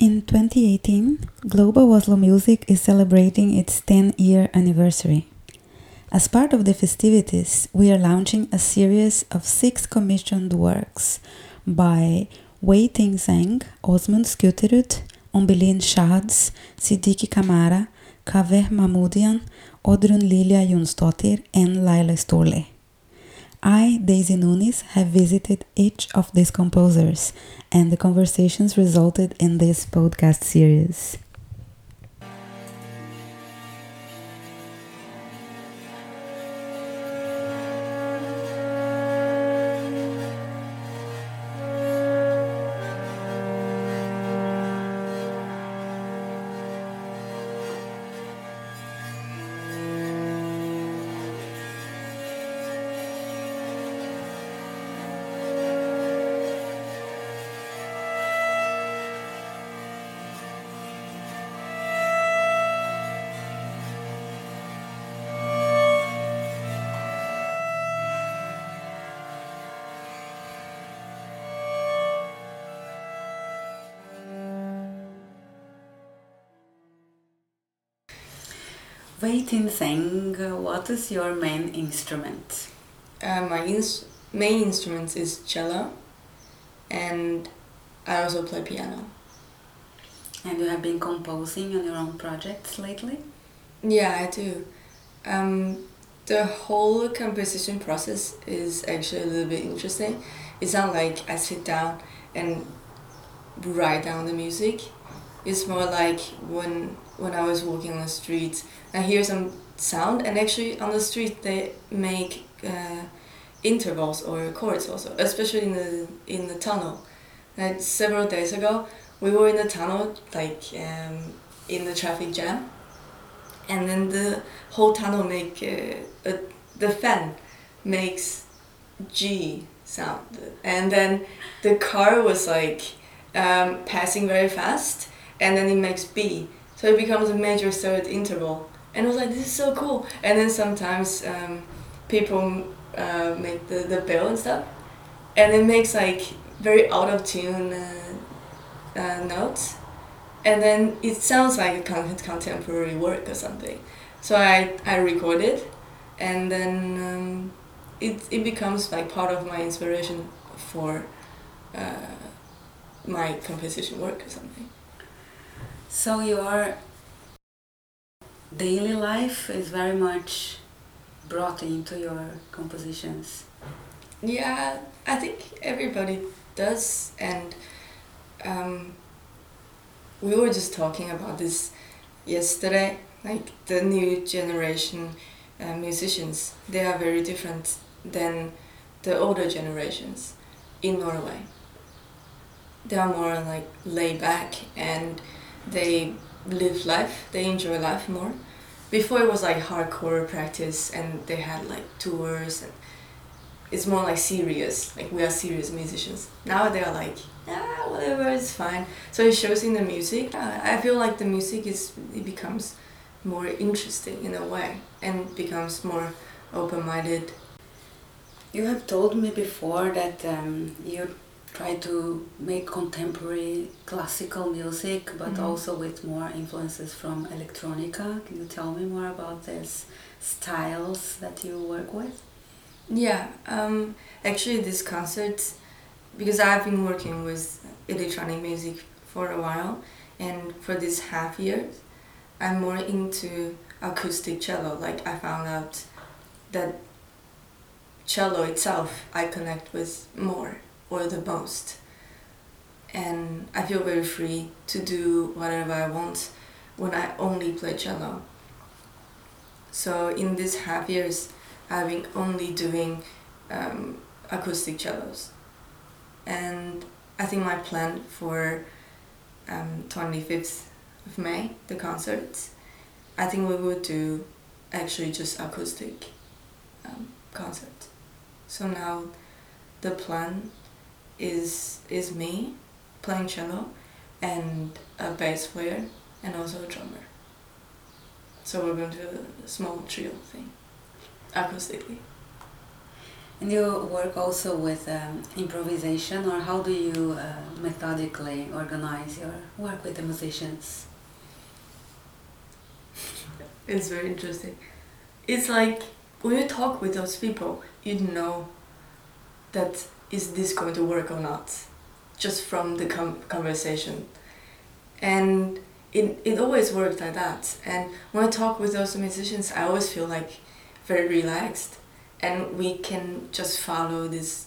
In 2018, Global Oslo Music is celebrating its 10 year anniversary. As part of the festivities, we are launching a series of six commissioned works by Wei Ting Zheng, Osmund Skuterud, Ombelin Shads, Siddiqui Kamara, Kaveh Mahmoudian, Oddrun Lilja Jonsdottir, and Laila Storley. I, Daisy Nunes, have visited each of these composers, and the conversations resulted in this podcast series. Wei Ting Zheng, what is your main instrument? Uh, my ins- main instrument is cello, and I also play piano. And you have been composing on your own projects lately? Yeah, I do. Um, the whole composition process is actually a little bit interesting. It's not like I sit down and write down the music. It's more like when when I was walking on the street, I hear some sound, and actually on the street they make uh, intervals or chords also, especially in the in the tunnel. Like several days ago, we were in the tunnel, like um, in the traffic jam, and then the whole tunnel make uh, a, the fan makes G sound, and then the car was like um, passing very fast, and then it makes B, so it becomes a major third interval, and I was like, this is so cool. And then sometimes um, people uh, make the the bell and stuff, and it makes like very out of tune uh, uh, notes and then it sounds like a con- contemporary work or something. So I, I record it, and then um, it, it becomes like part of my inspiration for uh, my composition work or something. So your daily life is very much brought into your compositions. Yeah, I think everybody does, and um, we were just talking about this yesterday. Like the new generation uh, musicians, they are very different than the older generations in Norway. They are more like laid back and they live life. They enjoy life more. Before it was like hardcore practice and they had like tours and it's more like serious. Like we are serious musicians. Now they are like ah whatever it's fine. So it shows in the music. Uh, I feel like the music is it becomes more interesting in a way and becomes more open minded. You have told me before that um, you try to make contemporary classical music, but Mhm. also with more influences from electronica. Can you tell me more about these styles that you work with? Yeah, um, actually, this concert, because I've been working with electronic music for a while, and for this half year, I'm more into acoustic cello. Like, I found out that cello itself I connect with more or the most. And I feel very free to do whatever I want when I only play cello. So, in these half years, I've been only doing um, acoustic cellos. And I think my plan for um, 25th of May, the concert, I think we would do actually just acoustic um, concert. So now the plan is is me playing cello and a bass player and also a drummer. So we're going to do a small trio thing acoustically. And you work also with um, improvisation, or how do you uh, methodically organize your work with the musicians? It's very interesting. It's like when you talk with those people, you know that is this going to work or not, just from the conversation, and it it always worked like that. And when I talk with those musicians, I always feel like very relaxed, and we can just follow this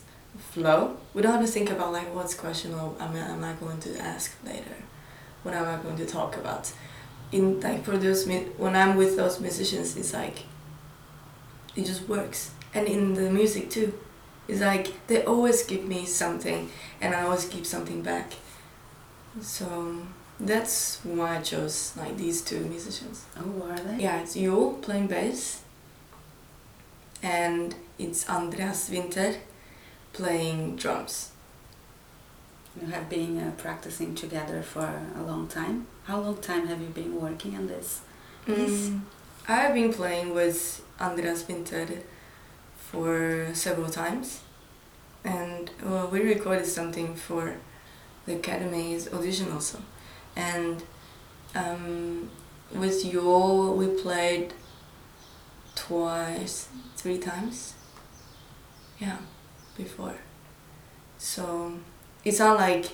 flow. We don't have to think about like what's question am I, am I going to ask later, what am I going to talk about. In like for those when I'm with those musicians, it's like it just works, and in the music too it's like they always give me something and I always give something back. So that's why I chose like these two musicians. Oh, who are they? Yeah, it's you playing bass and it's Andreas Winter playing drums. You have been uh, practicing together for a long time. How long time have you been working on this? Mm, I've been playing with Andreas Winter for several times. And well, we recorded something for the academy's audition also. And um, with Yo we played twice three times. Yeah before. So it's not like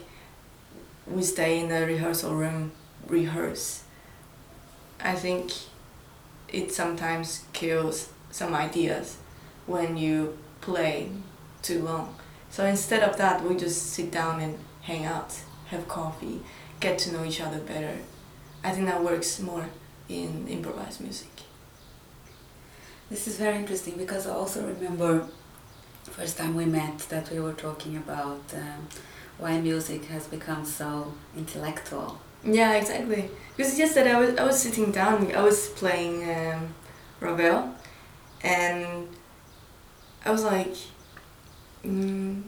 we stay in the rehearsal room rehearse. I think it sometimes kills some ideas when you play too long. So instead of that, we just sit down and hang out, have coffee, get to know each other better. I think that works more in improvised music. This is very interesting because I also remember first time we met that we were talking about um, why music has become so intellectual. Yeah, exactly. Because yesterday I was I was sitting down, I was playing um, Ravel, and I was like, mm,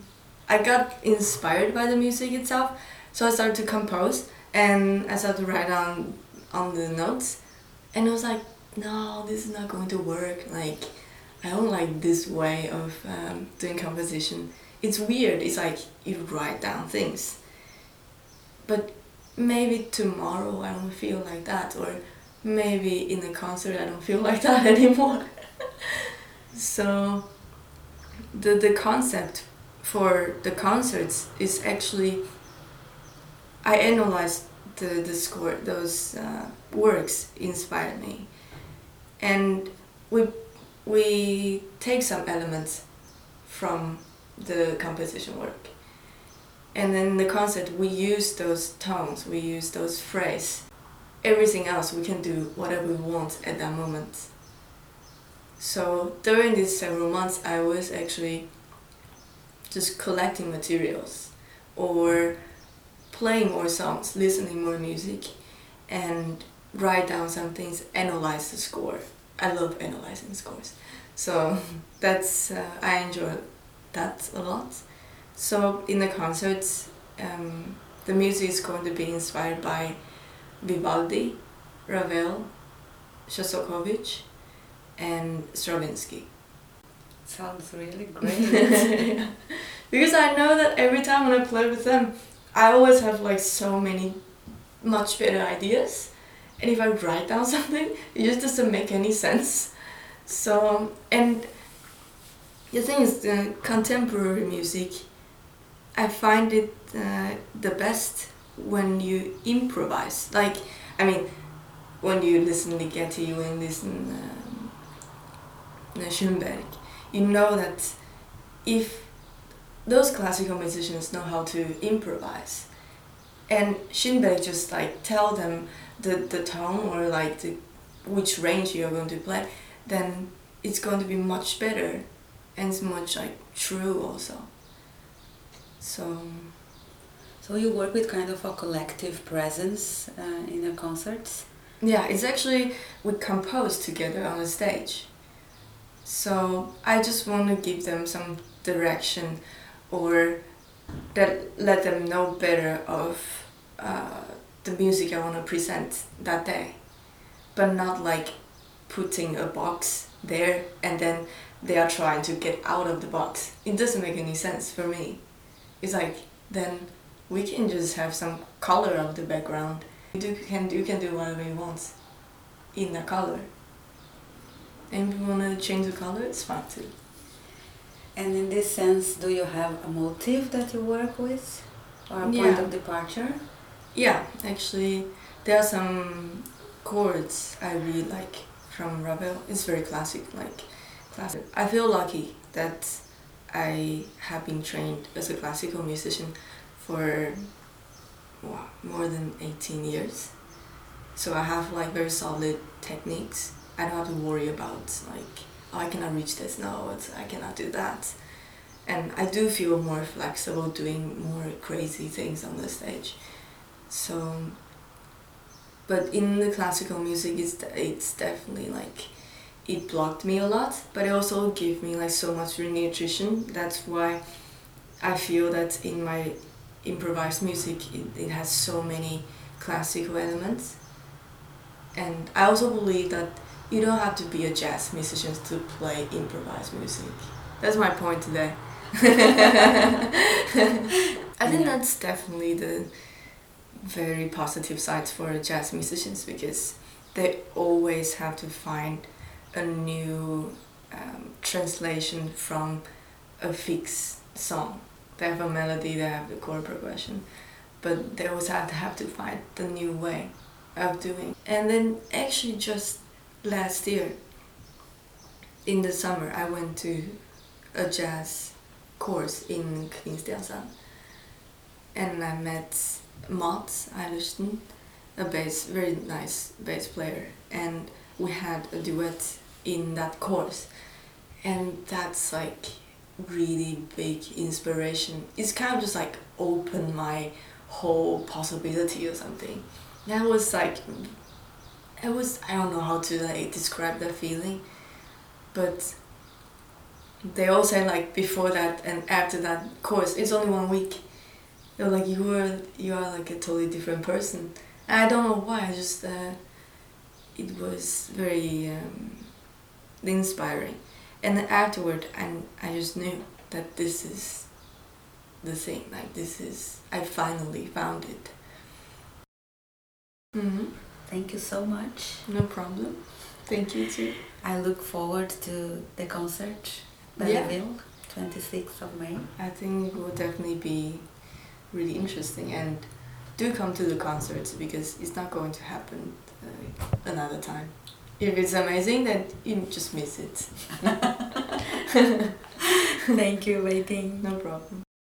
I got inspired by the music itself, so I started to compose and I started to write on on the notes, and I was like, no, this is not going to work. Like, I don't like this way of um, doing composition. It's weird. It's like you write down things, but maybe tomorrow I don't feel like that, or maybe in a concert I don't feel like that anymore. so the the concept for the concerts is actually I analyzed the the score those uh, works inspired me, and we we take some elements from the composition work, and then the concert we use those tones, we use those phrases. Everything else we can do whatever we want at that moment. So during these several months, I was actually just collecting materials or playing more songs, listening more music, and write down some things, analyze the score. I love analyzing scores. So that's, uh, I enjoy that a lot. So in the concerts, um, the music is going to be inspired by Vivaldi, Ravel, Shostakovich, and Stravinsky. Sounds really great. because I know that every time when I play with them, I always have like so many much better ideas. And if I write down something, it just doesn't make any sense. So, and the thing is, the contemporary music, I find it uh, the best when you improvise. Like, I mean, when you listen to Ligeti, when you listen uh, Schoenberg, you know that if those classical musicians know how to improvise, and Schoenberg just like tell them the, the tone or like the which range you're going to play, then it's going to be much better and it's much like true also. So so you work with kind of a collective presence uh, in your concerts? Yeah, it's actually we compose together on the stage. So I just want to give them some direction or that let them know better of uh, the music I want to present that day, but not like putting a box there and then they are trying to get out of the box. It doesn't make any sense for me. It's like then we can just have some color of the background. You do, can you can do whatever you want in the color. And if you wanna change the color, it's fine too. And in this sense, do you have a motif that you work with, or a point Yeah. of departure? Yeah, actually, there are some chords I really like from Ravel. It's very classic, like classic. I feel lucky that I have been trained as a classical musician for wow, more than 18 years. So I have like very solid techniques. I don't have to worry about like oh, I cannot reach this note, I cannot do that. And I do feel more flexible doing more crazy things on the stage. So, but in the classical music, it's it's definitely like it blocked me a lot, but it also gave me like so much nutrition. That's why I feel that in my improvised music, it, it has so many classical elements. And I also believe that you don't have to be a jazz musician to play improvised music. That's my point today. I think Yeah. that's definitely the very positive sides for jazz musicians because they always have to find a new um, translation from a fixed song. They have a melody, they have the chord progression, but they always have to have to find the new way of doing. And then actually just last year, in the summer, I went to a jazz course in Kristiansand, and I met Mats Eilertsen, a bass, very nice bass player, and we had a duet in that course, and that's like really big inspiration. It's kind of just like opened my whole possibility or something. That was like, it was I don't know how to like describe that feeling, but they all say like before that and after that course, it's only one week. They're like you are you are like a totally different person. And i don't know why i just uh, it was very um, inspiring. And then afterward and I just knew that this is the thing like this is i finally found it. Mm-hmm. Thank you so much. no problem thank you too I look forward to the concert, Yeah. Belleville, 26th of May. i think it will definitely be really interesting and do come to the concerts because it's not going to happen uh, another time if it's amazing then you just miss it Thank you, Wei Ting. no problem